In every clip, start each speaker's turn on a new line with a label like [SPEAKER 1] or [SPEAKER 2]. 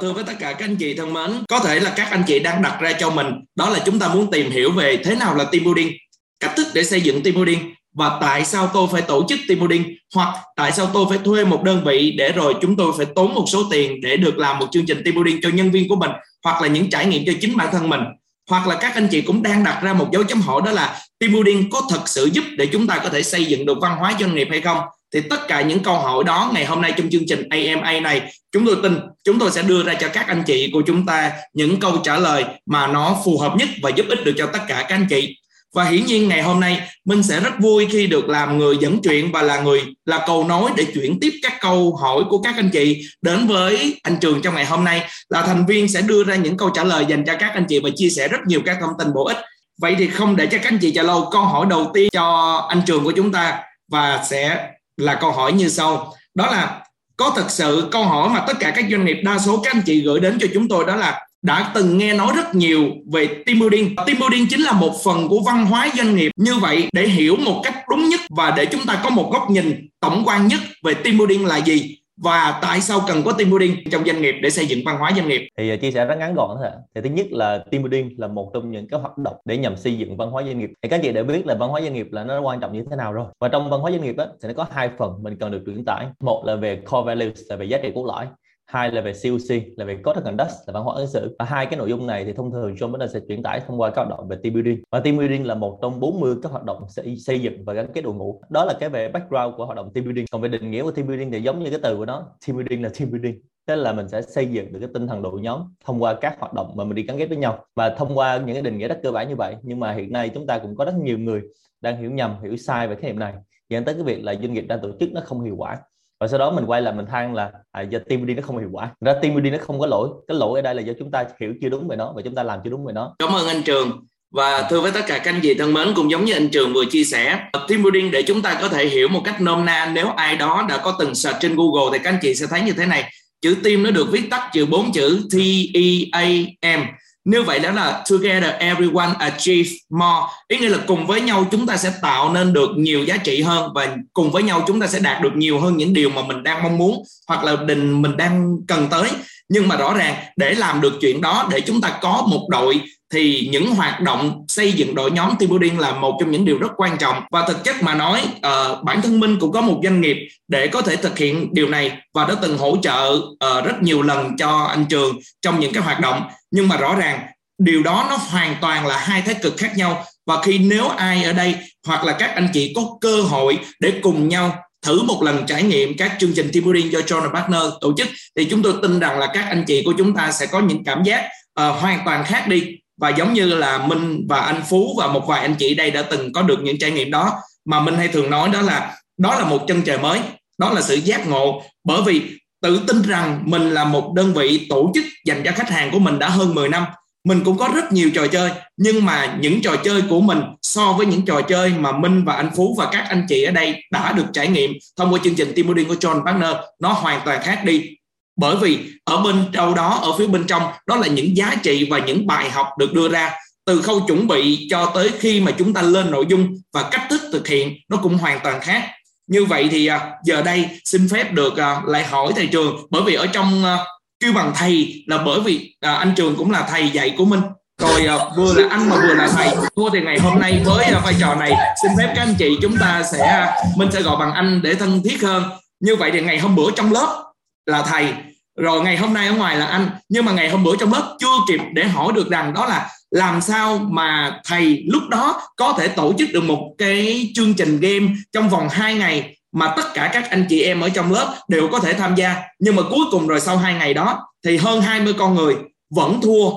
[SPEAKER 1] thưa với tất cả các anh chị thân mến, có thể là các anh chị đang đặt ra cho mình, đó là chúng ta muốn tìm hiểu về thế nào là team building, cách thức để xây dựng team building, và tại sao tôi phải tổ chức team building, hoặc tại sao tôi phải thuê một đơn vị để rồi chúng tôi phải tốn một số tiền để được làm một chương trình team building cho nhân viên của mình, hoặc là những trải nghiệm cho chính bản thân mình. Hoặc là các anh chị cũng đang đặt ra một dấu chấm hỏi đó là team building có thật sự giúp để chúng ta có thể xây dựng được văn hóa doanh nghiệp hay không? Thì tất cả những câu hỏi đó ngày hôm nay trong chương trình AMA này, chúng tôi tin chúng tôi sẽ đưa ra cho các anh chị của chúng ta những câu trả lời mà nó phù hợp nhất và giúp ích được cho tất cả các anh chị. Và hiển nhiên ngày hôm nay mình sẽ rất vui khi được làm người dẫn chuyện và là người, là cầu nối để chuyển tiếp các câu hỏi của các anh chị đến với anh trường trong ngày hôm nay. Là thành viên sẽ đưa ra những câu trả lời dành cho các anh chị và chia sẻ rất nhiều các thông tin bổ ích. Vậy thì không để cho các anh chị chờ lâu, câu hỏi đầu tiên cho anh trường của chúng ta và sẽ là câu hỏi như sau đó là, có thật sự câu hỏi mà tất cả các doanh nghiệp đa số các anh chị gửi đến cho chúng tôi đó là, đã từng nghe nói rất nhiều về team building. Team building chính là một phần của văn hóa doanh nghiệp. Như vậy, để hiểu một cách đúng nhất và để chúng ta có một góc nhìn tổng quan nhất về team building là gì và tại sao cần có team building trong doanh nghiệp để xây dựng văn hóa doanh nghiệp?
[SPEAKER 2] Thì à, chia sẻ rất ngắn gọn thôi thì thứ nhất là team building là một trong những cái hoạt động để nhằm xây dựng văn hóa doanh nghiệp. Thì các chị đã biết là văn hóa doanh nghiệp là nó quan trọng như thế nào rồi. Và trong văn hóa doanh nghiệp á thì nó có hai phần mình cần được truyền tải. Một là về core values, là về giá trị cốt lõi hai là về COC là về Code of Conduct là văn hóa ứng xử. Và hai cái nội dung này thì thông thường John Biden sẽ truyền tải thông qua các hoạt động về team building. Và team building là một trong 40 các hoạt động xây, xây dựng và gắn kết đội ngũ. Đó là cái về background của hoạt động team building. Còn về định nghĩa của team building thì giống như cái từ của nó team building là team building. Tức là mình sẽ xây dựng được cái tinh thần đội nhóm thông qua các hoạt động mà mình đi gắn kết với nhau. Và thông qua những cái định nghĩa rất cơ bản như vậy nhưng mà hiện nay chúng ta cũng có rất nhiều người đang hiểu nhầm hiểu sai về khái niệm này. Dẫn tới cái việc là doanh nghiệp đang tổ chức nó không hiệu quả và sau đó mình quay lại mình than là à, do team building nó không hiệu quả. Ra team building nó không có lỗi. Cái lỗi ở đây là do chúng ta hiểu chưa đúng về nó và chúng ta làm chưa đúng về nó.
[SPEAKER 1] Cảm ơn anh trường. Và thưa với tất cả các anh chị thân mến cũng giống như anh trường vừa chia sẻ team building để chúng ta có thể hiểu một cách nôm na nếu ai đó đã có từng search trên google thì các anh chị sẽ thấy như thế này. Chữ team nó được viết tắt từ bốn chữ T E A M như vậy đó là together everyone achieve more. Ý nghĩa là cùng với nhau chúng ta sẽ tạo nên được nhiều giá trị hơn và cùng với nhau chúng ta sẽ đạt được nhiều hơn những điều mà mình đang mong muốn hoặc là đình mình đang cần tới. Nhưng mà rõ ràng để làm được chuyện đó, để chúng ta có một đội thì những hoạt động xây dựng đội nhóm team building là một trong những điều rất quan trọng. Và thực chất mà nói uh, bản thân minh cũng có một doanh nghiệp để có thể thực hiện điều này và đã từng hỗ trợ uh, rất nhiều lần cho anh trường trong những cái hoạt động. Nhưng mà rõ ràng điều đó nó hoàn toàn là hai thái cực khác nhau. Và khi nếu ai ở đây hoặc là các anh chị có cơ hội để cùng nhau thử một lần trải nghiệm các chương trình team building do John Partner tổ chức thì chúng tôi tin rằng là các anh chị của chúng ta sẽ có những cảm giác uh, hoàn toàn khác đi và giống như là Minh và anh Phú và một vài anh chị đây đã từng có được những trải nghiệm đó, mà Minh hay thường nói đó là đó là một chân trời mới, đó là sự giác ngộ. Bởi vì tự tin rằng mình là một đơn vị tổ chức dành cho khách hàng của mình đã hơn 10 năm, mình cũng có rất nhiều trò chơi. Nhưng mà những trò chơi của mình so với những trò chơi mà Minh và anh Phú và các anh chị ở đây đã được trải nghiệm thông qua chương trình team building của John Partner, nó hoàn toàn khác đi bởi vì ở bên đâu đó, ở phía bên trong, đó là những giá trị và những bài học được đưa ra từ khâu chuẩn bị cho tới khi mà chúng ta lên nội dung và cách thức thực hiện, nó cũng hoàn toàn khác. Như vậy thì à, giờ đây xin phép được à, lại hỏi thầy trường, bởi vì ở trong à, kêu bằng thầy là bởi vì anh trường cũng là thầy dạy của mình. Rồi vừa là anh mà vừa là thầy. Thua thì ngày hôm nay với vai trò này, xin phép các anh chị chúng ta sẽ mình sẽ gọi bằng anh để thân thiết hơn. Như vậy thì ngày hôm bữa trong lớp là thầy. Rồi ngày hôm nay ở ngoài là anh. Nhưng mà ngày hôm bữa trong lớp chưa kịp để hỏi được rằng đó là làm sao mà thầy lúc đó có thể tổ chức được một cái chương trình game trong vòng 2 ngày mà tất cả các anh chị em ở trong lớp đều có thể tham gia. Nhưng mà cuối cùng rồi sau hai ngày đó thì hơn 20 con người vẫn thua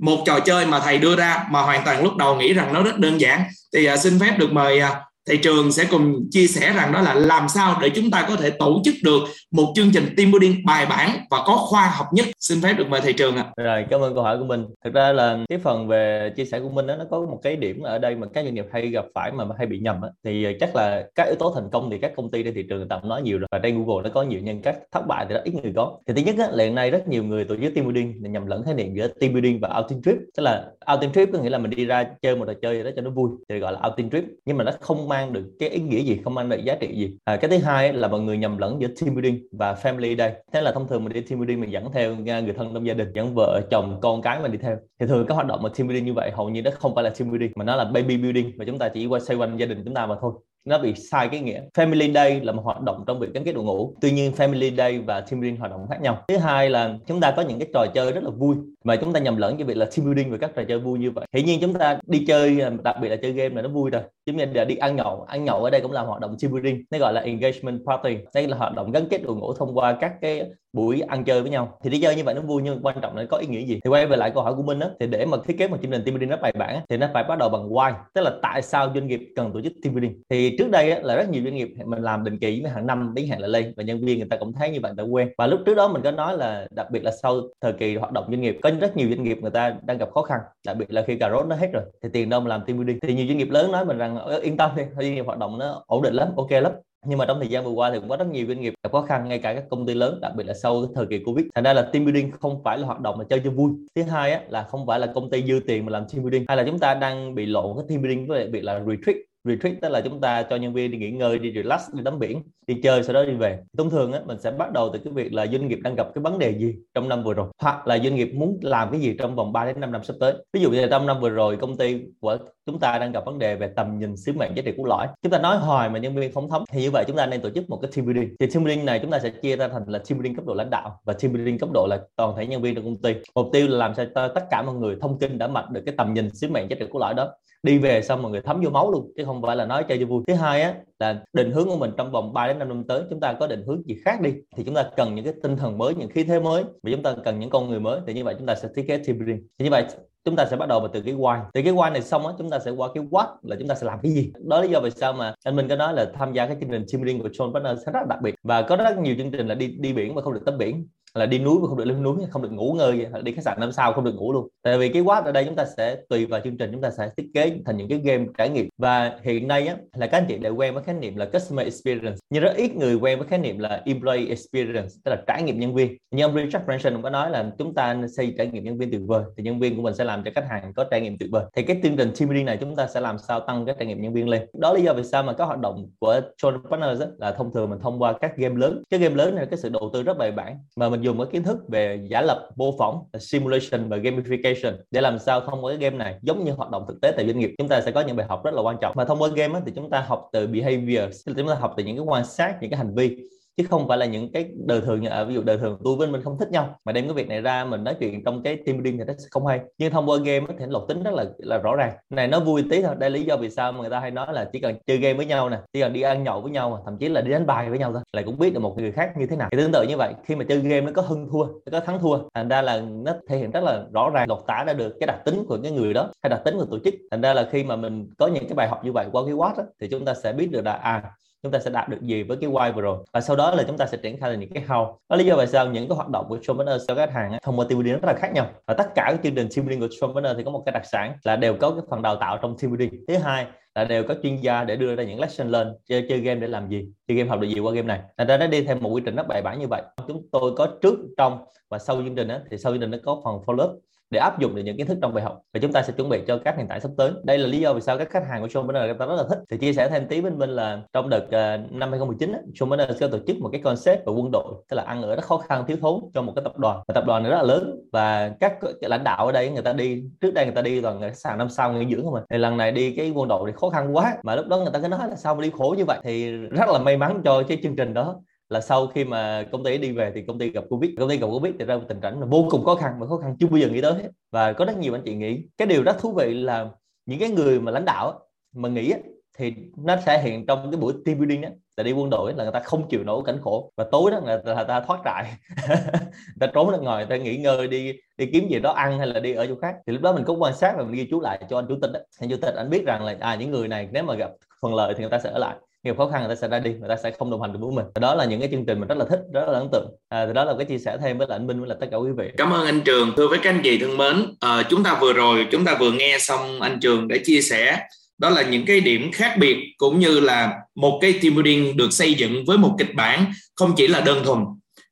[SPEAKER 1] một trò chơi mà thầy đưa ra mà hoàn toàn lúc đầu nghĩ rằng nó rất đơn giản. Thì uh, xin phép được mời uh, thầy trường sẽ cùng chia sẻ rằng đó là làm sao để chúng ta có thể tổ chức được một chương trình team building bài bản và có khoa học nhất. Xin phép được mời thầy trường ạ.
[SPEAKER 2] À. rồi cảm ơn câu hỏi của mình. Thực ra là cái phần về chia sẻ của mình đó nó có một cái điểm ở đây mà các doanh nghiệp hay gặp phải mà hay bị nhầm á. Thì ờ, chắc là các yếu tố thành công thì các công ty trên thị trường tạm nói nhiều rồi. Và trên Google nó có nhiều nhân cách thất bại thì rất ít người có. Thì thứ nhất á, là hiện nay rất nhiều người tổ chức team building nhầm lẫn khái niệm giữa team building và outing trip. Tức là outing trip có nghĩa là mình đi ra chơi một trò chơi đó cho nó vui thì gọi là outing trip. Nhưng mà nó không mang mang được cái ý nghĩa gì không mang được giá trị gì. À, cái thứ hai là mọi người nhầm lẫn giữa team building và family đây. Thế là thông thường mình đi team building mình dẫn theo người thân trong gia đình dẫn vợ chồng con cái mình đi theo. Thì thường các hoạt động mà team building như vậy hầu như nó không phải là team building mà nó là baby building và chúng ta chỉ quay xoay quanh gia đình chúng ta mà thôi. Nó bị sai cái nghĩa. Family day là một hoạt động trong việc gắn kết đội ngũ. Tuy nhiên family day và team building hoạt động khác nhau. Thứ hai là chúng ta có những cái trò chơi rất là vui mà chúng ta nhầm lẫn cái việc là team building và các trò chơi vui như vậy. Hiển nhiên chúng ta đi chơi à, đặc biệt là chơi game là nó vui rồi. Chúng như là đi ăn nhậu ăn nhậu ở đây cũng là hoạt động team building nó gọi là engagement party. Đây là hoạt động gắn kết đội ngũ thông qua các cái buổi ăn chơi với nhau. Thì đi chơi như vậy nó vui nhưng quan trọng là có ý nghĩa gì? Thì quay về lại câu hỏi của minh á thì để mà thiết kế một chương trình team building nó bài bản thì nó phải bắt đầu bằng why tức là tại sao doanh nghiệp cần tổ chức team building. Thì trước đây á, là rất nhiều doanh nghiệp mình làm định kỳ với hàng năm đến hạn lại lên và nhân viên người ta cũng thấy như vậy người ta quen. Và lúc trước đó mình có nói là đặc biệt là sau thời kỳ hoạt động doanh nghiệp có rất nhiều doanh nghiệp người ta đang gặp khó khăn đặc biệt là khi cà rốt nó hết rồi thì tiền đâu mà làm team building. Thì nhiều doanh nghiệp lớn nói mình rằng ờ, yên tâm đi doanh nghiệp hoạt động nó ổn định lắm ok lắm. Nhưng mà trong thời gian vừa qua thì cũng có rất nhiều doanh nghiệp gặp khó khăn ngay cả các công ty lớn đặc biệt là sau thời kỳ covid. Thành ra là team building không phải là hoạt động mà chơi cho vui. Thứ hai á, là không phải là công ty dư tiền mà làm team building. Hay là chúng ta đang bị lộn cái team building với việc là retreat retreat tức là chúng ta cho nhân viên đi nghỉ ngơi đi relax đi tắm biển đi chơi sau đó đi về. Thông thường á, mình sẽ bắt đầu từ cái việc là doanh nghiệp đang gặp cái vấn đề gì trong năm vừa rồi hoặc là doanh nghiệp muốn làm cái gì trong vòng 3 đến 5 năm sắp tới. Ví dụ như là trong năm vừa rồi công ty của chúng ta đang gặp vấn đề về tầm nhìn sứ mệnh giá trị cốt lõi. Chúng ta nói hoài mà nhân viên không thấm thì như vậy chúng ta nên tổ chức một cái team building. Thì team building này chúng ta sẽ chia ra thành là team building cấp độ lãnh đạo và team building cấp độ là toàn thể nhân viên trong công ty. Mục tiêu là làm sao cho tất cả mọi người thông tin đã mạch được cái tầm nhìn sứ mệnh giá trị cốt lõi đó. Đi về xong mọi người thấm vô máu luôn chứ không phải là nói chơi cho vui. Thứ hai á, là định hướng của mình trong vòng 3 đến 5 năm tới, chúng ta có định hướng gì khác đi, thì chúng ta cần những cái tinh thần mới, những khí thế mới, và chúng ta cần những con người mới, thì như vậy chúng ta sẽ thiết kế team building. Thì như vậy chúng ta sẽ bắt đầu từ cái why. Từ cái why này xong á, chúng ta sẽ qua cái what là chúng ta sẽ làm cái gì. Đó là lý do vì sao mà anh Minh có nói là tham gia cái chương trình team building của John Partner sẽ rất đặc biệt, và có rất nhiều chương trình là đi đi biển mà không được tắm biển là đi núi mà không được lên núi, không được ngủ ngơi hoặc đi khách sạn năm sao không được ngủ luôn. Tại vì cái quát ở đây chúng ta sẽ tùy vào chương trình, chúng ta sẽ thiết kế thành những cái game trải nghiệm. Và hiện nay á, là các anh chị đều quen với khái niệm là customer experience, nhưng rất ít người quen với khái niệm là employee experience, tức là trải nghiệm nhân viên. Như ông Richard Branson cũng có nói là chúng ta xây trải nghiệm nhân viên tuyệt vời, thì nhân viên của mình sẽ làm cho khách hàng có trải nghiệm tuyệt vời. Thì cái chương trình team building này chúng ta sẽ làm sao tăng cái trải nghiệm nhân viên lên? Đó là lý do vì sao mà các hoạt động của John Partners là thông thường mình thông qua các game lớn. Cái game lớn này là cái sự đầu tư rất bài bản, mà mình dùng cái kiến thức về giả lập, mô phỏng, simulation và gamification để làm sao thông qua cái game này giống như hoạt động thực tế tại doanh nghiệp. Chúng ta sẽ có những bài học rất là quan trọng. Mà thông qua game thì chúng ta học từ behavior chúng ta học từ những cái quan sát, những cái hành vi chứ không phải là những cái đời thường như ở ví dụ đời thường tôi với mình không thích nhau mà đem cái việc này ra mình nói chuyện trong cái team building thì nó sẽ không hay. Nhưng thông qua game thì lột tính rất là là rõ ràng. Này nó vui tí thôi đây là lý do vì sao mà người ta hay nói là chỉ cần chơi game với nhau nè chỉ cần đi ăn nhậu với nhau thậm chí là đi đánh bài với nhau thôi là cũng biết được một người khác như thế nào. Thì tương tự như vậy khi mà chơi game nó có hưng thua nó có thắng thua thành ra là nó thể hiện rất là rõ ràng lột tả ra được cái đặc tính của cái người đó hay đặc tính của tổ chức. Thành ra là khi mà mình có những cái bài học như vậy qua cái watch đó, thì chúng ta sẽ biết được là à chúng ta sẽ đạt được gì với cái why vừa rồi. Và sau đó là chúng ta sẽ triển khai là những cái how. Đó lý do tại sao những cái hoạt động của Showmanner cho khách hàng thông qua team building rất là khác nhau. Và tất cả các chương trình team building của Showmanner thì có một cái đặc sản là đều có cái phần đào tạo trong team building. Thứ hai là đều có chuyên gia để đưa ra những lesson lên chơi, chơi game để làm gì chơi game học được gì qua game này. Thành ra nó đi theo một quy trình rất bài bản như vậy. Chúng tôi có trước trong và sau chương trình đó, thì sau chương trình nó có phần follow up để áp dụng được những kiến thức trong bài học. Và chúng ta sẽ chuẩn bị cho các hiện tại sắp tới. Đây là lý do vì sao các khách hàng của Showmanner người ta rất là thích. Thì chia sẻ thêm tí với mình là trong đợt uh, năm 2019 Showmanner sẽ tổ chức một cái concept về quân đội tức là ăn ở rất khó khăn thiếu thốn cho một cái tập đoàn. Và tập đoàn này rất là lớn. Và các lãnh đạo ở đây người ta đi trước đây người ta đi toàn sàn năm sau nghỉ dưỡng không mà thì lần này đi cái quân đội thì khó khăn quá. Mà lúc đó người ta cứ nói là sao mà đi khổ như vậy. Thì rất là may mắn cho cái chương trình đó là sau khi mà công ty đi về thì công ty gặp covid. Công ty gặp covid thì ra tình cảnh là vô cùng khó khăn, và khó khăn chưa bao giờ nghĩ tới hết. Và có rất nhiều anh chị nghĩ, cái điều rất thú vị là những cái người mà lãnh đạo mà nghĩ thì nó sẽ hiện trong cái buổi team building á. Là đi quân đội là người ta không chịu nổi cảnh khổ, và tối đó là người ta thoát trại. Người ta trốn ra ngoài, người ta nghỉ ngơi, đi đi kiếm gì đó ăn hay là đi ở chỗ khác. Thì lúc đó mình cũng quan sát và mình ghi chú lại cho anh chủ tịch đó. anh chủ tịch anh biết rằng là à những người này nếu mà gặp phần lợi thì người ta sẽ ở lại nhiều khó khăn người ta sẽ ra đi người ta sẽ không đồng hành được với mình. Đó là những cái chương trình mình rất là thích rất là ấn tượng. À, thì đó là cái chia sẻ thêm với lại anh Minh với là tất cả quý vị.
[SPEAKER 1] Cảm ơn anh Trường. Thưa với các anh chị thân mến à, chúng ta vừa rồi chúng ta vừa nghe xong anh Trường để chia sẻ. Đó là những cái điểm khác biệt cũng như là một cái team building được xây dựng với một kịch bản không chỉ là đơn thuần.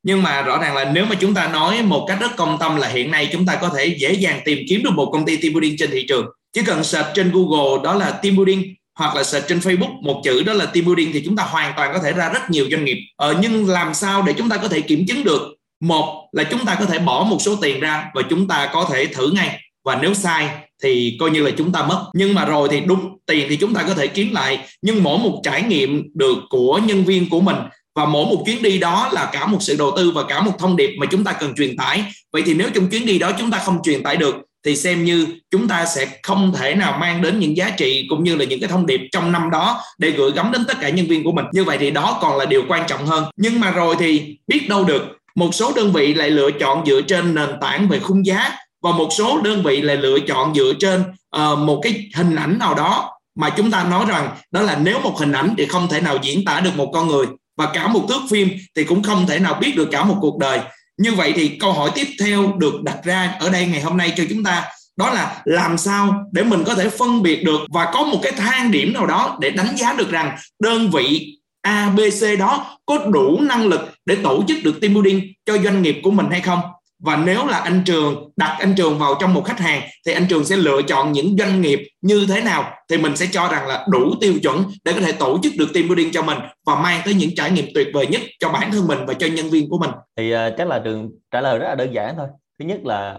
[SPEAKER 1] Nhưng mà rõ ràng là nếu mà chúng ta nói một cách rất công tâm là hiện nay chúng ta có thể dễ dàng tìm kiếm được một công ty team building trên thị trường. Chỉ cần search trên Google đó là team building hoặc là search trên Facebook một chữ đó là team building thì chúng ta hoàn toàn có thể ra rất nhiều doanh nghiệp. Ờ, nhưng làm sao để chúng ta có thể kiểm chứng được? Một là chúng ta có thể bỏ một số tiền ra và chúng ta có thể thử ngay. Và nếu sai thì coi như là chúng ta mất. Nhưng mà rồi thì đúng tiền thì chúng ta có thể kiếm lại. Nhưng mỗi một trải nghiệm được của nhân viên của mình và mỗi một chuyến đi đó là cả một sự đầu tư và cả một thông điệp mà chúng ta cần truyền tải. Vậy thì nếu trong chuyến đi đó chúng ta không truyền tải được thì xem như chúng ta sẽ không thể nào mang đến những giá trị cũng như là những cái thông điệp trong năm đó để gửi gắm đến tất cả nhân viên của mình. Như vậy thì đó còn là điều quan trọng hơn. Nhưng mà rồi thì biết đâu được một số đơn vị lại lựa chọn dựa trên nền tảng về khung giá và một số đơn vị lại lựa chọn dựa trên uh, một cái hình ảnh nào đó mà chúng ta nói rằng đó là nếu một hình ảnh thì không thể nào diễn tả được một con người và cả một thước phim thì cũng không thể nào biết được cả một cuộc đời như vậy thì câu hỏi tiếp theo được đặt ra ở đây ngày hôm nay cho chúng ta đó là làm sao để mình có thể phân biệt được và có một cái thang điểm nào đó để đánh giá được rằng đơn vị A, B, C đó có đủ năng lực để tổ chức được team building cho doanh nghiệp của mình hay không? Và nếu là anh trường đặt anh trường vào trong một khách hàng thì anh trường sẽ lựa chọn những doanh nghiệp như thế nào thì mình sẽ cho rằng là đủ tiêu chuẩn để có thể tổ chức được team building cho mình và mang tới những trải nghiệm tuyệt vời nhất cho bản thân mình và cho nhân viên của mình.
[SPEAKER 2] Thì uh, chắc là trường trả lời rất là đơn giản thôi. Thứ nhất là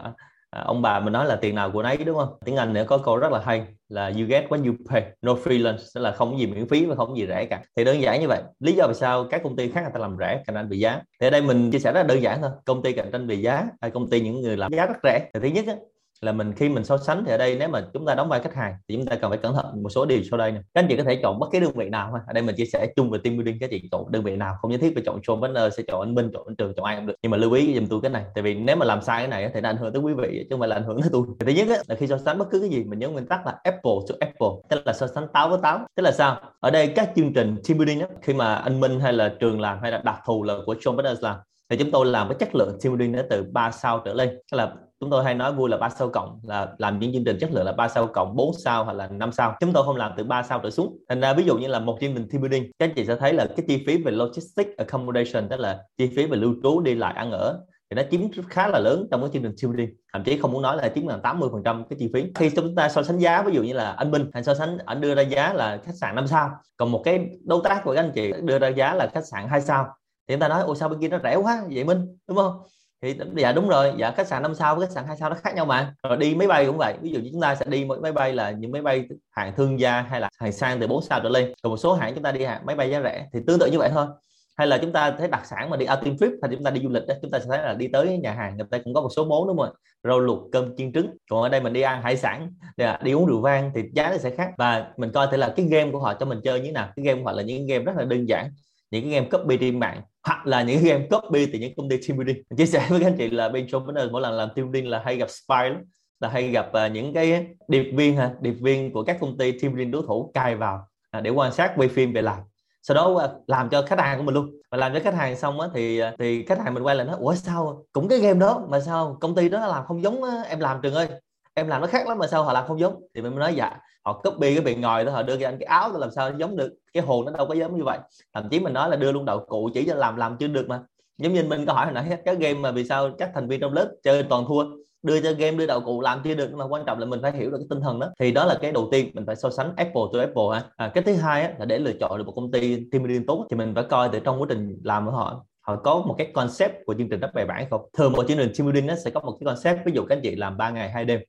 [SPEAKER 2] À, ông bà mình nói là tiền nào của nấy đúng không? Tiếng anh nữa có câu rất là hay là you get what you pay no free lunch tức là không có gì miễn phí và không có gì rẻ cả. Thì đơn giản như vậy. Lý do vì sao các công ty khác người ta làm rẻ cạnh tranh về giá? Thì ở đây mình chia sẻ rất là đơn giản thôi. Công ty cạnh tranh về giá hay công ty những người làm giá rất rẻ. Thì thứ nhất á, là mình khi mình so sánh thì ở đây nếu mà chúng ta đóng vai khách hàng thì chúng ta cần phải cẩn thận một số điều sau đây nè. Các anh chị có thể chọn bất kỳ đơn vị nào ở đây mình chia sẻ chung về team building các chị chọn đơn vị nào không nhất thiết phải chọn John Banner sẽ chọn anh Minh chọn anh Trường chọn ai cũng được. Nhưng mà lưu ý giùm tôi cái này tại vì nếu mà làm sai cái này thì nó ảnh hưởng tới quý vị chứ không phải là ảnh hưởng tới tôi. Thứ nhất là khi so sánh bất cứ cái gì mình nhớ nguyên tắc là Apple to Apple tức là so sánh táo với táo. Tức là sao? Ở đây các chương trình team building đó, khi mà anh Minh hay là Trường làm hay là đặc thù là của John Banner làm thì chúng tôi làm với chất lượng team building nó từ 3 sao trở lên. Tức là chúng tôi hay nói vui là ba sao cộng, là làm những chương trình chất lượng là ba sao cộng 4 sao hoặc là 5 sao. Chúng tôi không làm từ 3 sao trở xuống. Thành ra ví dụ như là một chương trình team building, các anh chị sẽ thấy là cái chi phí về logistics, accommodation, tức là chi phí về lưu trú, đi lại, ăn ở, thì nó chiếm khá là lớn trong cái chương trình team building. Thậm chí không muốn nói là chiếm gần 80 phần trăm cái chi phí. Khi chúng ta so sánh giá, ví dụ như là anh Minh, anh so sánh, anh đưa ra giá là khách sạn 5 sao. Còn một cái đối tác của các anh chị đưa ra giá là khách sạn 2 sao. Thì chúng ta nói, ôi, sao bên kia nó rẻ quá, vậy Minh? Đúng không? Thì dạ đúng rồi. Dạ khách sạn năm sao với khách sạn hai sao nó khác nhau mà. Rồi đi máy bay cũng vậy. Ví dụ như chúng ta sẽ đi một máy bay là những máy bay hạng thương gia hay là hàng sang từ 4 sao trở lên. Còn một số hãng chúng ta đi hạng máy bay giá rẻ thì tương tự như vậy thôi. Hay là chúng ta thấy đặc sản mà đi outing trip hay chúng ta đi du lịch đó, chúng ta sẽ thấy là đi tới nhà hàng, người ta cũng có một số món, đúng không ạ? Rau luộc, cơm, chiên trứng. Còn ở đây mình đi ăn hải sản dạ, đi uống rượu vang thì giá nó sẽ khác. Và mình coi thể là cái game của họ cho mình chơi như thế nào. Cái game của họ là những game rất là đơn giản những cái game copy trên mạng hoặc là những game copy từ những công ty team building. Chia sẻ với các anh chị là bên trong vấn đề mỗi lần làm team building là hay gặp spy lắm là hay gặp uh, những cái điệp viên ha điệp viên của các công ty team building đối thủ cài vào uh, để quan sát quay phim về làm sau đó uh, làm cho khách hàng của mình luôn. Và làm cho khách hàng xong á thì thì khách hàng mình quay lại nói ủa sao? Cũng cái game đó mà sao công ty đó làm không giống em làm trường ơi em làm nó khác lắm mà sao họ làm không giống? Thì mình mới nói dạ họ copy cái việc ngồi đó họ đưa cho anh cái áo đó làm sao giống được? Cái hồn nó đâu có giống như vậy. Thậm chí mình nói là đưa luôn đạo cụ chỉ cho làm làm chưa được mà. Giống như mình có hỏi hồi nãy các game mà vì sao các thành viên trong lớp chơi toàn thua? Đưa cho game đưa đạo cụ làm chưa được? Mà quan trọng là mình phải hiểu được cái tinh thần đó. Thì đó là cái đầu tiên mình phải so sánh Apple to Apple ha. À, cái thứ hai á, là để lựa chọn được một công ty team building tốt thì mình phải coi từ trong quá trình làm của họ họ có một cái concept của chương trình rất bài bản không? Thường một chương trình team building nó sẽ có một cái concept ví dụ các anh chị làm 3 ngày hai đêm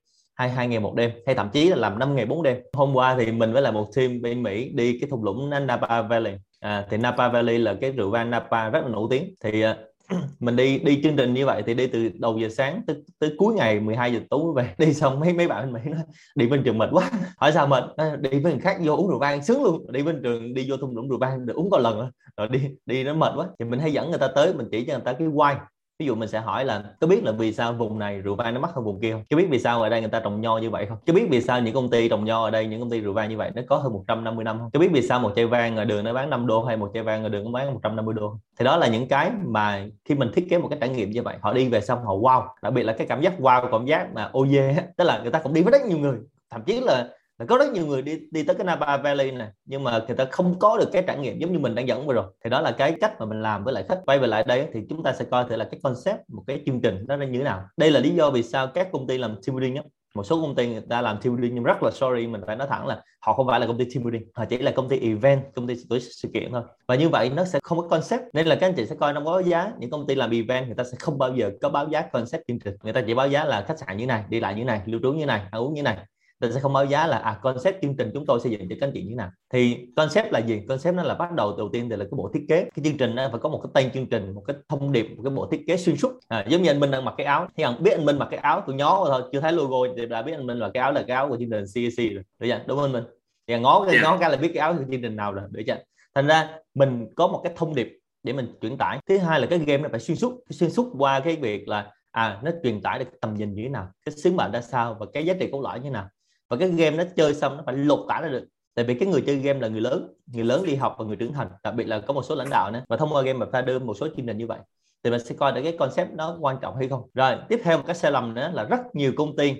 [SPEAKER 2] hai hai ngày một đêm hay thậm chí là làm 5 ngày 4 đêm. Hôm qua thì mình với là một team bên Mỹ đi cái thung lũng Napa Valley. À, thì Napa Valley là cái rượu vang Napa rất là nổi tiếng. Thì uh, mình đi đi chương trình như vậy thì đi từ đầu giờ sáng tới, tới cuối ngày 12 giờ tối về. Đi xong mấy mấy bạn bên Mỹ nói đi bên trường mệt quá. Hỏi sao mệt? À, đi với người khác vô uống rượu vang sướng luôn. Đi bên trường đi vô thung lũng rượu vang được uống có lần rồi đi đi nó mệt quá. Thì mình hay dẫn người ta tới mình chỉ cho người ta cái wine ví dụ mình sẽ hỏi là có biết là vì sao vùng này rượu vang nó mắc hơn vùng kia không? Có biết vì sao ở đây người ta trồng nho như vậy không? Có biết vì sao những công ty trồng nho ở đây những công ty rượu vang như vậy nó có hơn 150 năm không? Có biết vì sao một chai vang ở đường nó bán 5 đô hay một chai vang ở đường nó bán 150 đô thì đó là những cái mà khi mình thiết kế một cái trải nghiệm như vậy họ đi về xong họ wow. Đặc biệt là cái cảm giác wow cảm giác mà ô oh yeah, tức là người ta cũng đi với rất nhiều người. Thậm chí là là có rất nhiều người đi đi tới cái Napa Valley này, nhưng mà người ta không có được cái trải nghiệm giống như mình đang dẫn vừa rồi. Thì đó là cái cách mà mình làm với lại khách. Quay về lại đây thì chúng ta sẽ coi thử là cái concept, một cái chương trình nó như thế nào. Đây là lý do vì sao các công ty làm team building một số công ty người ta làm team building nhưng rất là sorry, mình phải nói thẳng là họ không phải là công ty team building. Họ chỉ là công ty event, công ty tổ chức sự kiện thôi. Và như vậy nó sẽ không có concept. Nên là các anh chị sẽ coi nó có giá. Những công ty làm event, người ta sẽ không bao giờ có báo giá concept chương trình. Người ta chỉ báo giá là khách sạn như này, đi lại như này, lưu trú như này, ăn uống như này mình sẽ không báo giá là à concept chương trình chúng tôi xây dựng cho các anh chị như thế nào. Thì concept là gì? Concept nó là bắt đầu đầu tiên thì là cái bộ thiết kế. Cái chương trình nó phải có một cái tên chương trình một cái thông điệp một cái bộ thiết kế xuyên suốt. À, giống như anh Minh đang mặc cái áo. Thì anh biết anh Minh mặc cái áo tôi nhó thôi chưa thấy logo thì đã biết anh Minh là cái áo là cái áo của chương trình CAC rồi. Được chưa? Đúng không anh Minh? Thì ngó cái ngó cái là biết cái áo của chương trình nào rồi. Được chưa? Thành ra mình có một cái thông điệp để mình chuyển tải. Thứ hai là cái game nó phải xuyên suốt xuyên suốt qua cái việc là à nó truyền tải được tầm nhìn như thế nào cái sứ mệnh ra sao và cái giá trị cốt lõi như thế nào và cái game nó chơi xong nó phải lột tả ra được. Tại vì cái người chơi game là người lớn người lớn đi học và người trưởng thành, đặc biệt là có một số lãnh đạo nữa. Và thông qua game mà pha đưa một số chương trình như vậy, thì mình sẽ coi được cái concept nó quan trọng hay không. Rồi, tiếp theo một cái sai lầm nữa là rất nhiều công ty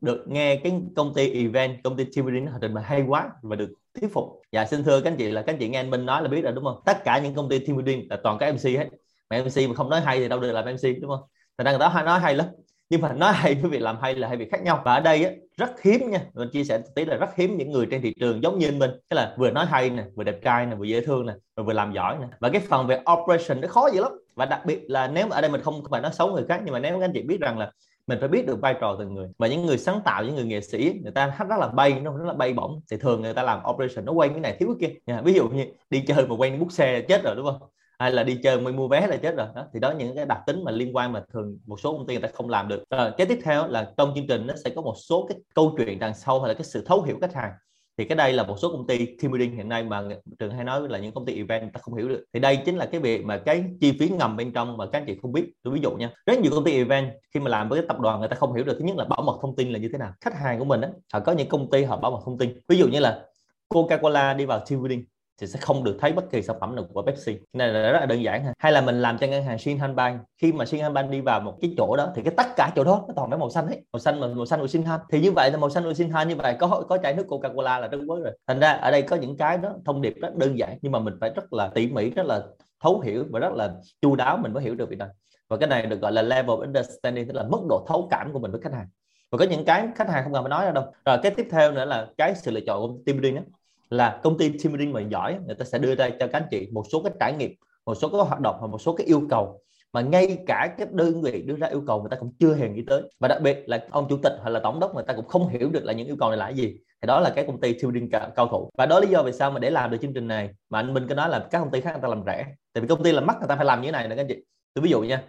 [SPEAKER 2] được nghe cái công ty event, công ty team building trình bày hay quá và được thuyết phục. Dạ xin thưa các anh chị là các anh chị nghe anh Minh nói là biết rồi, đúng không? Tất cả những công ty team building là toàn các MC hết. Mà MC mà không nói hay thì đâu được làm MC đúng không? Thành ra người ta nói hay lắm nhưng mà nói hay với việc làm hay là hai việc khác nhau. Và ở đây á, rất hiếm nha. Mình chia sẻ tí là rất hiếm những người trên thị trường giống như mình tức là vừa nói hay nè vừa đẹp trai nè vừa dễ thương nè và vừa làm giỏi nè. Và cái phần về operation nó khó dữ lắm. Và đặc biệt là nếu mà ở đây mình không phải nói xấu người khác nhưng mà nếu các anh chị biết rằng là mình phải biết được vai trò từng người. Và những người sáng tạo những người nghệ sĩ người ta hát rất là bay nó rất là bay bổng. Thì thường người ta làm operation nó quay cái này thiếu cái kia. Ví dụ như đi chơi mà quay bút xe chết rồi đúng không? Hay là đi chơi mới mua vé là chết rồi. Đó, thì đó những cái đặc tính mà liên quan mà thường một số công ty người ta không làm được. Ờ, rồi cái tiếp theo là trong chương trình nó sẽ có một số cái câu chuyện đằng sau hay là cái sự thấu hiểu khách hàng. Thì cái đây là một số công ty team building hiện nay mà trường hay nói là những công ty event người ta không hiểu được. Thì đây chính là cái việc mà cái chi phí ngầm bên trong mà các anh chị không biết. Tôi ví dụ nha, rất nhiều công ty event khi mà làm với cái tập đoàn người ta không hiểu được. Thứ nhất là bảo mật thông tin là như thế nào. Khách hàng của mình á, họ có những công ty họ bảo mật thông tin. Ví dụ như là Coca-Cola đi vào team building thì sẽ không được thấy bất kỳ sản phẩm nào của Pepsi. Này là rất là đơn giản ha. Hay là mình làm cho ngân hàng Shinhan Bank. Khi mà Shinhan Bank đi vào một cái chỗ đó, thì cái tất cả chỗ đó nó toàn phải màu xanh hết. Màu xanh mà, màu xanh của Shinhan thì như vậy là màu xanh của Shinhan như vậy, có có chai nước Coca-Cola là rất mới rồi. Thành ra ở đây có những cái đó thông điệp rất đơn giản, nhưng mà mình phải rất là tỉ mỉ, rất là thấu hiểu và rất là chu đáo mình mới hiểu được việc này. Và cái này được gọi là level of understanding, tức là mức độ thấu cảm của mình với khách hàng. Và có những cái khách hàng không cần phải nói ra đâu. Rồi cái tiếp theo nữa là cái sự lựa chọn của team building đó là công ty team building mà giỏi người ta sẽ đưa ra cho các anh chị một số cái trải nghiệm một số cái hoạt động và một số cái yêu cầu. Mà ngay cả các đơn vị đưa ra yêu cầu người ta cũng chưa hề nghĩ tới. Và đặc biệt là ông chủ tịch hoặc là tổng đốc người ta cũng không hiểu được là những yêu cầu này là gì. Thì đó là cái công ty team building cao, cao thủ. Và đó lý do vì sao mà để làm được chương trình này mà anh Minh có nói là các công ty khác người ta làm rẻ. Tại vì công ty làm mắc người ta phải làm như thế này nè các anh chị. Tôi ví dụ nha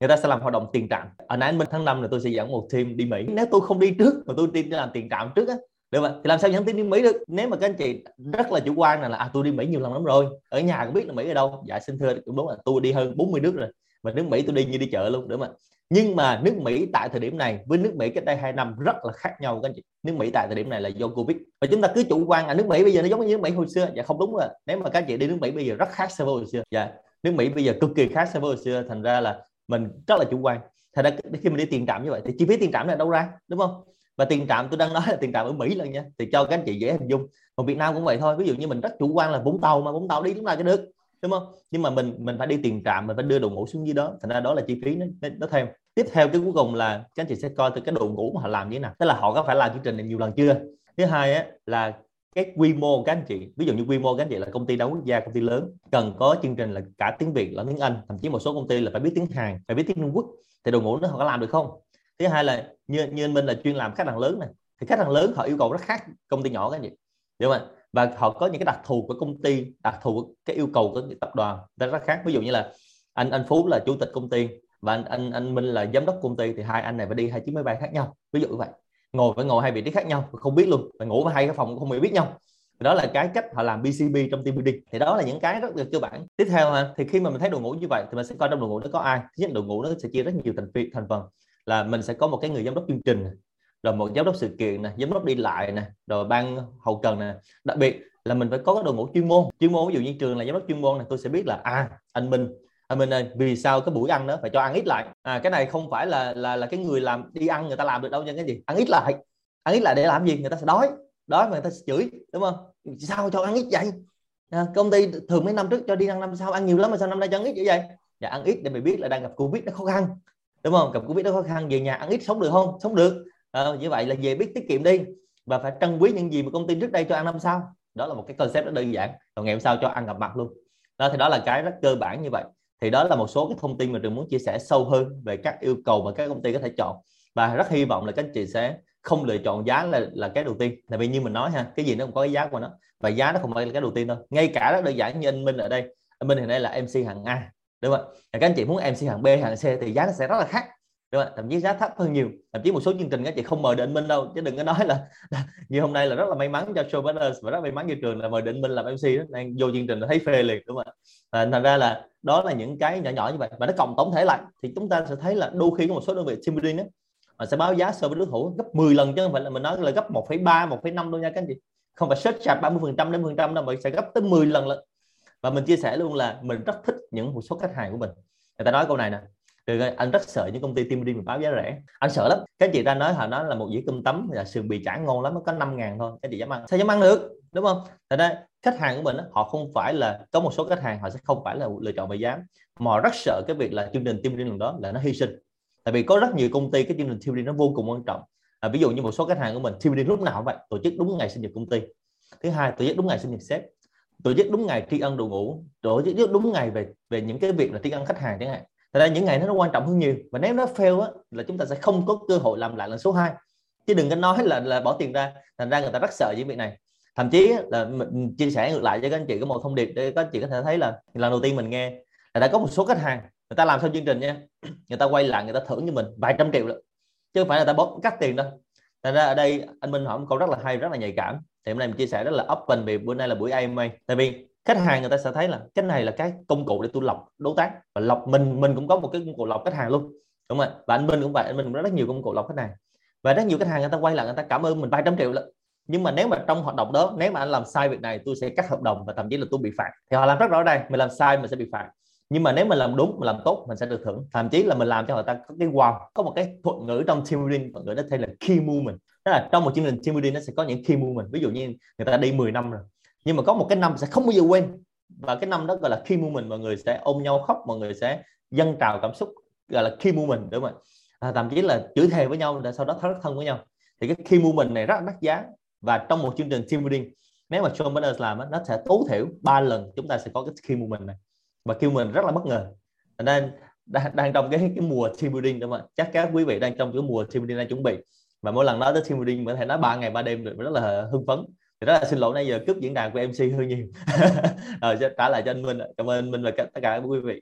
[SPEAKER 2] người ta sẽ làm hoạt động tiền trạm. Ở nãy anh Minh tháng 5 là tôi sẽ dẫn một team đi Mỹ. Nếu tôi không đi trước mà tôi đi làm tiền trạm trước á được mà thì làm sao nhắn tin đi Mỹ được? Nếu mà các anh chị rất là chủ quan là, là à tôi đi Mỹ nhiều lần lắm rồi ở nhà cũng biết là Mỹ ở đâu. Dạ xin thưa cũng đúng là tôi đi hơn 40 nước rồi và nước Mỹ tôi đi như đi chợ luôn đúng mà nhưng mà nước Mỹ tại thời điểm này với nước Mỹ cách đây 2 năm rất là khác nhau các anh chị. Nước Mỹ tại thời điểm này là do Covid. Và chúng ta cứ chủ quan à nước Mỹ bây giờ nó giống như nước Mỹ hồi xưa. Dạ không đúng rồi nếu mà các anh chị đi nước Mỹ bây giờ rất khác so với hồi xưa. Dạ nước Mỹ bây giờ cực kỳ khác so với hồi xưa thành ra là mình rất là chủ quan. Thành ra khi mình đi tiền trạm như vậy thì chi phí tiền trạm là đâu ra đúng không? Và tiền trạm tôi đang nói là tiền trạm ở Mỹ lần nha thì cho các anh chị dễ hình dung. Còn Việt Nam cũng vậy thôi ví dụ như mình rất chủ quan là Vũng Tàu mà Vũng Tàu đi lúc nào cho được đúng không? Nhưng mà mình mình phải đi tiền trạm mình phải đưa đội ngũ xuống dưới đó thành ra đó là chi phí nó nó thêm. Tiếp theo cái cuối cùng là các anh chị sẽ coi từ cái đội ngũ mà họ làm như thế nào. Tức là họ có phải làm chương trình này nhiều lần chưa? Thứ hai á, là cái quy mô các anh chị ví dụ như quy mô các anh chị là công ty đa quốc gia công ty lớn cần có chương trình là cả tiếng việt lẫn tiếng anh thậm chí một số công ty là phải biết tiếng hàn phải biết tiếng trung quốc thì đội ngũ nó họ có làm được không? Thứ hai là như như anh Minh là chuyên làm khách hàng lớn này, thì khách hàng lớn họ yêu cầu rất khác công ty nhỏ cái gì đúng không và họ có những cái đặc thù của công ty, đặc thù của cái yêu cầu của tập đoàn rất khác. Ví dụ như là anh anh Phú là chủ tịch công ty và anh anh anh Minh là giám đốc công ty, thì hai anh này phải đi hai chuyến máy bay khác nhau. Ví dụ như vậy. Ngồi phải ngồi hai vị trí khác nhau, không biết luôn. Phải ngủ vào hai cái phòng không biết nhau. Đó là cái cách họ làm BCB trong team building. Thì đó là những cái rất là cơ bản. Tiếp theo ha, thì khi mà mình thấy đội ngũ như vậy thì mình sẽ coi trong đội ngũ nó có ai. Thứ nhất, đội ngũ nó sẽ chia rất nhiều thành viên thành phần là mình sẽ có một cái người giám đốc chương trình rồi một giám đốc sự kiện nè giám đốc đi lại nè rồi ban hậu cần nè. Đặc biệt là mình phải có cái đội ngũ chuyên môn. Chuyên môn ví dụ như trường là giám đốc chuyên môn này tôi sẽ biết là à anh Minh anh Minh ơi vì sao cái buổi ăn đó phải cho ăn ít lại? À cái này không phải là là là cái người làm đi ăn người ta làm được đâu nha cái gì? Ăn ít lại ăn ít lại để làm gì? Người ta sẽ đói. Đói mà người ta sẽ chửi đúng không? Sao cho ăn ít vậy? À, công ty thường mấy năm trước cho đi ăn năm sau ăn nhiều lắm mà sao năm nay cho ăn ít vậy vậy? Dạ ăn ít để mình biết là đang gặp covid nó khó khăn đúng không? Gặp covid nó khó khăn về nhà ăn ít sống được không? Sống được. À, như vậy là về biết tiết kiệm đi. Và phải trân quý những gì mà công ty trước đây cho ăn năm sau. Đó là một cái concept rất đơn giản. Còn ngày hôm sau cho ăn gặp mặt luôn. Đó thì đó là cái rất cơ bản như vậy. Thì đó là một số cái thông tin mà trường muốn chia sẻ sâu hơn về các yêu cầu mà các công ty có thể chọn. Và rất hy vọng là các anh chị sẽ không lựa chọn giá là là cái đầu tiên. Tại vì như mình nói ha cái gì nó cũng có cái giá của nó. Và giá nó không phải là cái đầu tiên đâu. Ngay cả rất đơn giản như anh Minh ở đây. Anh Minh hiện nay là MC hàng A đúng không ạ? Các anh chị muốn MC hạng B hạng C thì giá nó sẽ rất là khác. Đúng không? thậm chí giá thấp hơn nhiều. Thậm chí một số chương trình các chị không mời định Minh đâu. Chứ đừng có nói là, như hôm nay là rất là may mắn cho show business và rất may mắn cho trường là mời định Minh làm MC đó. Đang vô chương trình là thấy phê liền đúng không ạ? Thành ra là đó là những cái nhỏ nhỏ như vậy và nó cộng tổng thể lại. Thì chúng ta sẽ thấy là đôi khi có một số đơn vị team building đó mà sẽ báo giá so với đối thủ gấp 10 lần chứ không phải là mình nói là gấp 1,3 1,5 đâu nha các anh chị. Không phải search chặt 30 phần trăm đến phần trăm đâu mà sẽ gấp tới 10 lần lận và mình chia sẻ luôn là mình rất thích những một số khách hàng của mình. Người ta nói câu này nè từ anh rất sợ những công ty team building báo giá rẻ. Anh sợ lắm. Các chị ra nói họ nói là một dĩa cơm tấm là sườn bì chả ngon lắm nó có 5 ngàn thôi các chị dám ăn. Sao dám ăn được? Đúng không? Tại đây khách hàng của mình họ không phải là có một số khách hàng họ sẽ không phải là lựa chọn về giá mà họ rất sợ cái việc là chương trình team building lần đó là nó hy sinh. Tại vì có rất nhiều công ty cái chương trình team building nó vô cùng quan trọng. À, ví dụ như một số khách hàng của mình team building lúc nào cũng vậy tổ chức đúng ngày sinh nhật công ty. Thứ hai tổ chức đúng ngày sinh nhật sếp tổ chức đúng ngày tri ân đội ngũ tổ chức đúng ngày về về những cái việc là tri ân khách hàng chẳng hạn. Thật ra những ngày nó quan trọng hơn nhiều. Và nếu nó fail á, là chúng ta sẽ không có cơ hội làm lại lần số 2 chứ đừng có nói là là bỏ tiền ra. Thành ra người ta rất sợ những việc này. Thậm chí là mình chia sẻ ngược lại cho các anh chị có một thông điệp để các anh chị có thể thấy là lần đầu tiên mình nghe là đã có một số khách hàng người ta làm xong chương trình nha người ta quay lại người ta thưởng cho mình vài trăm triệu đó chứ không phải là ta bóp cắt tiền đâu. Thành ra ở đây anh Minh hỏi một câu rất là hay rất là nhạy cảm thì hôm nay mình chia sẻ rất là open vì bữa nay là buổi AMA tại vì khách hàng người ta sẽ thấy là cái này là cái công cụ để tôi lọc đối tác. Và lọc mình mình cũng có một cái công cụ lọc khách hàng luôn. Đúng không ạ và anh Minh cũng vậy. Anh Minh cũng rất nhiều công cụ lọc khách hàng. Và rất nhiều khách hàng người ta quay lại người ta cảm ơn mình vài trăm triệu lận. Nhưng mà nếu mà trong hoạt động đó nếu mà anh làm sai việc này tôi sẽ cắt hợp đồng và thậm chí là tôi bị phạt. Thì họ làm rất rõ ràng mình làm sai mình sẽ bị phạt. Nhưng mà nếu mình làm đúng mình làm tốt mình sẽ được thưởng. Thậm chí là mình làm cho người ta có cái wow có một cái thuật ngữ trong team building thuật ngữ đó tên là key movement tức là trong một chương trình team building nó sẽ có những key moment ví dụ như người ta đi 10 năm rồi nhưng mà có một cái năm sẽ không bao giờ quên. Và cái năm đó gọi là key moment mọi người sẽ ôm nhau khóc mọi người sẽ dâng trào cảm xúc gọi là key moment đúng không ạ? À, thậm chí là chửi thề với nhau để sau đó rất thân với nhau. Thì cái key moment này rất đắt giá. Và trong một chương trình team building nếu mà Sean Banners làm nó sẽ tối thiểu ba lần chúng ta sẽ có cái key moment này. Và key moment rất là bất ngờ. Nên đang, đang trong cái cái mùa team building đúng không ạ chắc các quý vị đang trong cái mùa team building đang chuẩn bị và mỗi lần nói tới team building có thể nói ba ngày, ba đêm được. Rất là hưng phấn. Thì rất là xin lỗi nãy giờ cướp diễn đàn của MC hơi nhiều. Rồi, trả lại cho anh Minh cảm ơn anh Minh và tất cả quý vị.